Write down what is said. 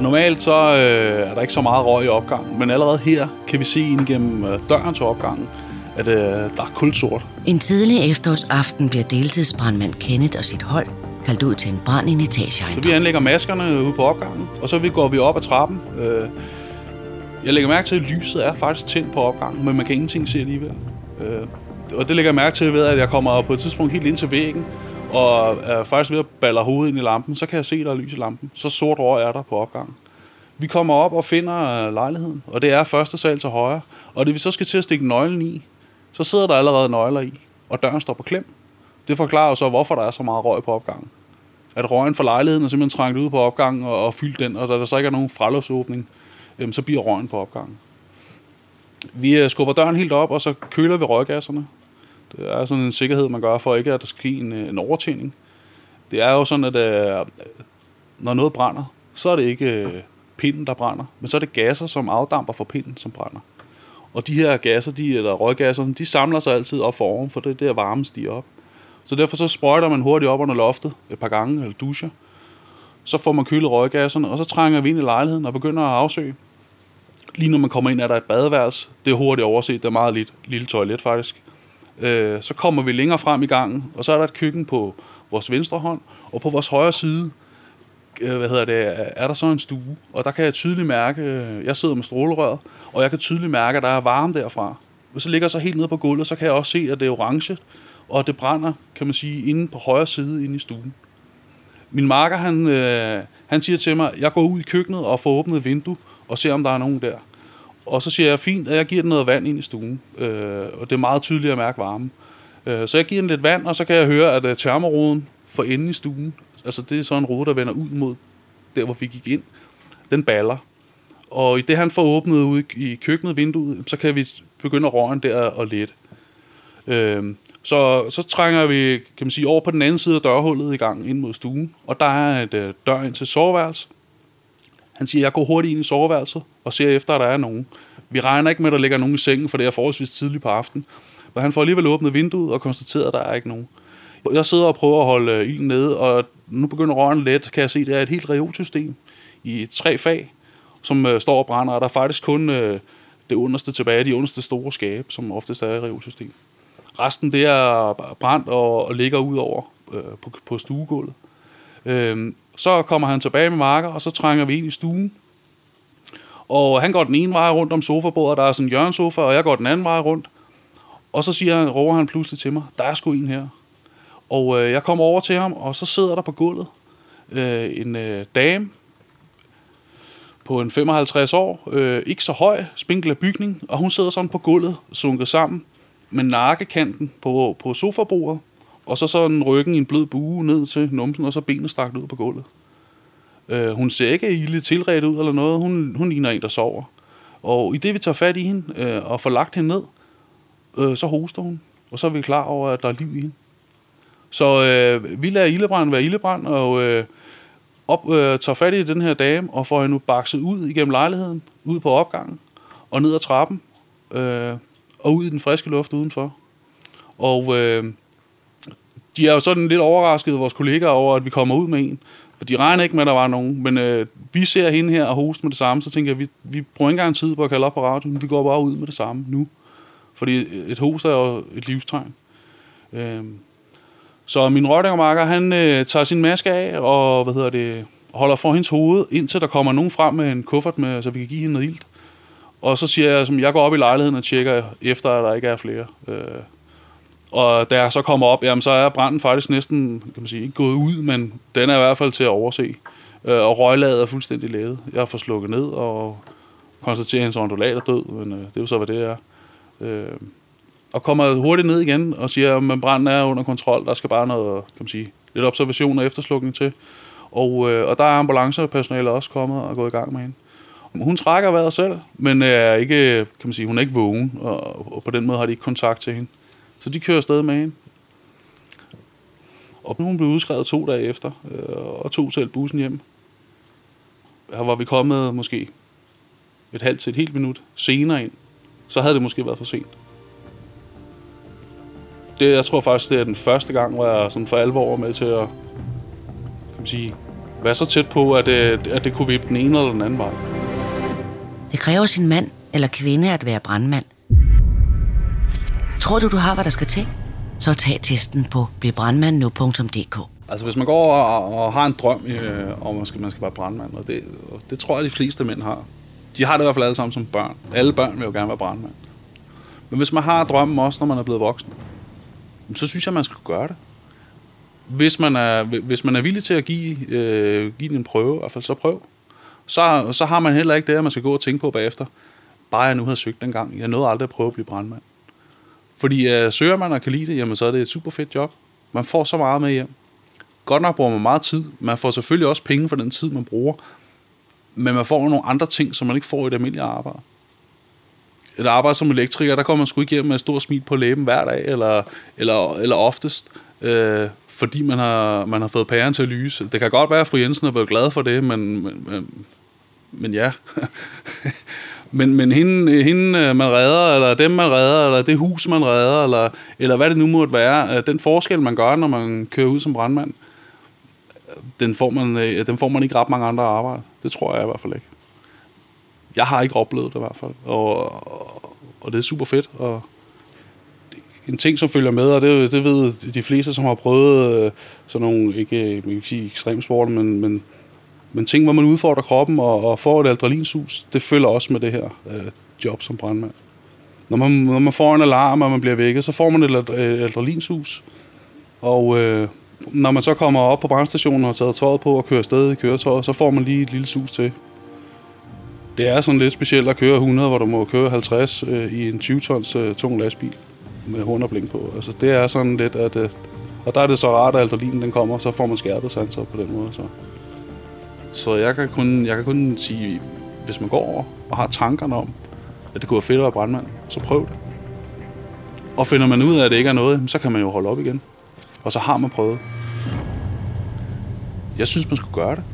Normalt så øh, er der ikke så meget røg i opgangen, men allerede her kan vi se ind gennem øh, døren til opgangen, at øh, der er kulsort. En tidlig efterårsaften bliver deltidsbrandmand Kenneth og sit hold kaldt ud til en brand i en Så vi etageejendom. anlægger maskerne ude på opgangen, og så går vi op ad trappen. Øh, jeg lægger mærke til, at lyset er faktisk tændt på opgangen, men man kan ingenting se alligevel. Øh, og det lægger jeg mærke til ved, at jeg kommer på et tidspunkt helt ind til væggen, og er faktisk ved at baller hovedet ind i lampen, så kan jeg se, at der er lys i lampen. Så sort røg er der på opgangen. Vi kommer op og finder øh, lejligheden, og det er første sal til højre. Og det vi så skal til at stikke nøglen i, så sidder der allerede nøgler i, og døren står på klem. Det forklarer jo så, hvorfor der er så meget røg på opgangen. At røgen fra lejligheden er simpelthen trængt ud på opgangen og, og fyldt den, og da der så ikke er nogen fraluftsåbning, øhm, så bliver røgen på opgangen. Vi øh, skubber døren helt op, og så køler vi røggasserne. Det er sådan en sikkerhed, man gør for ikke, at der skal ske en, øh, en overtjening. Det er jo sådan, at øh, når noget brænder, så er det ikke øh, pinden, der brænder, men så er det gasser, som afdamper fra pinden, som brænder. Og de her gasser, de, eller røggasserne, de samler sig altid op foroven, for det er der varmen stiger op. Så derfor så sprøjter man hurtigt op under loftet et par gange, eller duscher. Så får man kølet røggasserne, og så trænger vi ind i lejligheden og begynder at afsøge. Lige når man kommer ind, er der et badeværelse. Det er hurtigt overset, det er meget lidt, lille toilet faktisk. Øh, så kommer vi længere frem i gangen, og så er der et køkken på vores venstre hånd, og på vores højre side, øh, hvad hedder det, er der så en stue, og der kan jeg tydeligt mærke, øh, jeg sidder med strålerøret, og jeg kan tydeligt mærke, at der er varme derfra. Hvis så ligger så helt nede på gulvet, så kan jeg også se, at det er orange, og det brænder, kan man sige, inde på højre side inde i stuen. Min marker, han, øh, han siger til mig, jeg går ud i køkkenet og får åbnet vinduet og ser, om der er nogen der. Og så siger jeg, fint, at jeg giver den noget vand ind i stuen. Øh, og det er meget tydeligt at mærke varme. Øh, så jeg giver den lidt vand, og så kan jeg høre, at øh, termoroden for enden i stuen, altså det er så en rode, der vender ud mod der, hvor vi gik ind, den baller. Og i det, han får åbnet ud i køkkenet vinduet, så kan vi begynde at røgen der og lette. Øhm, så, så trænger vi, kan man sige, over på den anden side af dørhullet i gang ind mod stuen, og der er et øh, dør ind til soveværelse. Han siger, jeg går hurtigt ind i soveværelset og ser efter, at der er nogen. Vi regner ikke med, at der ligger nogen i sengen, for det er forholdsvis tidligt på aftenen. Men han får alligevel åbnet vinduet og konstateret, at der er ikke nogen. Jeg sidder og prøver at holde øh, ilden nede, og nu begynder røgen let, kan jeg se, det er et helt reolsystem i tre fag, som øh, står og brænder, og der er faktisk kun øh, det underste tilbage, de underste store skabe, som oftest er i reolsystem. Resten det er brændt og, og ligger ud over øh, på, på stuegulvet. Øhm, så kommer han tilbage med marker, og så trænger vi ind i stuen. Og han går den ene vej rundt om sofabordet, der er sådan en hjørnesofa, og jeg går den anden vej rundt. Og så siger han, råber han pludselig til mig, der er sgu en her. Og øh, jeg kommer over til ham, og så sidder der på gulvet øh, en øh, dame på en 55 år, øh, ikke så høj, spinkel af bygning, og hun sidder sådan på gulvet, sunket sammen, med nakkekanten på, på sofabordet, og så sådan ryggen i en blød bue ned til numsen, og så benene strakt ud på gulvet. Øh, hun ser ikke ilde tilret ud eller noget, hun, hun ligner en, der sover. Og i det, vi tager fat i hende øh, og får lagt hende ned, øh, så hoster hun, og så er vi klar over, at der er liv i hende. Så øh, vi lader ildebrand være ildebrand, og øh, op, øh, tager fat i den her dame, og får hende nu bakset ud igennem lejligheden, ud på opgangen, og ned ad trappen, øh, og ud i den friske luft udenfor. Og øh, de er jo sådan lidt overrasket, vores kollegaer, over, at vi kommer ud med en. For de regner ikke med, at der var nogen. Men øh, vi ser hende her og hoste med det samme, så tænker jeg, vi, vi bruger ikke engang tid på at kalde op på radioen. Vi går bare ud med det samme nu. Fordi et host er jo et livstegn. Øh, så min rørdingermarker, han øh, tager sin maske af og hvad hedder det, holder for hendes hoved, indtil der kommer nogen frem med en kuffert, med, så vi kan give hende noget ilt. Og så siger jeg, som jeg går op i lejligheden og tjekker efter, at der ikke er flere. Øh, og da jeg så kommer op, jamen, så er branden faktisk næsten, kan man sige, ikke gået ud, men den er i hvert fald til at overse. Øh, og røglaget er fuldstændig lavet. Jeg får slukket ned og konstaterer, at hendes ondulat er død, men øh, det er jo så, hvad det er. Øh, og kommer hurtigt ned igen og siger, at branden er under kontrol. Der skal bare noget, kan man sige, lidt observation og efterslukning til. Og, øh, og der er ambulancepersonale også kommet og gået i gang med hende. Hun trækker vejret selv, men øh, er ikke, kan man sige, hun er ikke vågen, og, og på den måde har de ikke kontakt til hende. Så de kører afsted med hende. Og hun blev udskrevet to dage efter, øh, og tog selv bussen hjem. Her var vi kommet måske et halvt til et helt minut senere ind. Så havde det måske været for sent. Det, jeg tror faktisk, det er den første gang, hvor jeg sådan for alvor var med til at kan man sige, være så tæt på, at øh, at det kunne vippe den ene eller den anden vej. Det kræver sin mand eller kvinde at være brandmand. Tror du, du har, hvad der skal til? Så tag testen på blivbrandmandnu.dk. Altså hvis man går og, og har en drøm øh, om, at man skal, være brandmand, og det, og det tror jeg, de fleste mænd har. De har det i hvert fald alle sammen som børn. Alle børn vil jo gerne være brandmand. Men hvis man har drømmen også, når man er blevet voksen, så synes jeg, man skal gøre det. Hvis man er, hvis man er villig til at give, øh, give den en prøve, i hvert fald så prøv. Så, så har man heller ikke det, at man skal gå og tænke på bagefter. Bare jeg nu havde søgt den gang. Jeg nåede aldrig at prøve at blive brandmand. Fordi øh, søger man og kan lide det, jamen så er det et super fedt job. Man får så meget med hjem. Godt nok bruger man meget tid. Man får selvfølgelig også penge for den tid, man bruger. Men man får nogle andre ting, som man ikke får i det almindelige arbejde. Et arbejde som elektriker, der kommer man sgu ikke hjem med et stort smil på læben hver dag, eller, eller, eller oftest, øh, fordi man har, man har fået pæren til at lyse. Det kan godt være, at fru Jensen er blevet glad for det, men, men, men, men ja. men, men hende, hende, øh, man redder, eller dem, man redder, eller det hus, man redder, eller, eller hvad det nu måtte være, øh, den forskel, man gør, når man kører ud som brandmand, den får man, øh, den får man ikke ret mange andre arbejde. Det tror jeg i hvert fald ikke. Jeg har ikke oplevet det i hvert fald. Og, og, og det er super fedt. Og en ting, som følger med, og det, det ved de fleste, som har prøvet sådan nogle, ikke, jeg kan sige ekstremsport, men, men, men ting, hvor man udfordrer kroppen og, og får et adrenalinsus, det følger også med det her øh, job som brandmand. Når man, når man får en alarm, og man bliver vækket, så får man et adrenalinsus. Og øh, når man så kommer op på brandstationen og har taget tøjet på og kører afsted i køretøjet, så får man lige et lille sus til. Det er sådan lidt specielt at køre 100, hvor du må køre 50 øh, i en 20-tons øh, tung lastbil med hunderblink på. Altså, det er sådan lidt, at... Øh, og der er det så rart, at adrenalinen den kommer, så får man skærpet sanser altså, på den måde. Så, så jeg, kan kun, jeg kan kun sige, hvis man går over og har tankerne om, at det kunne være fedt at være brandmand, så prøv det. Og finder man ud af, at det ikke er noget, så kan man jo holde op igen. Og så har man prøvet. Jeg synes, man skulle gøre det.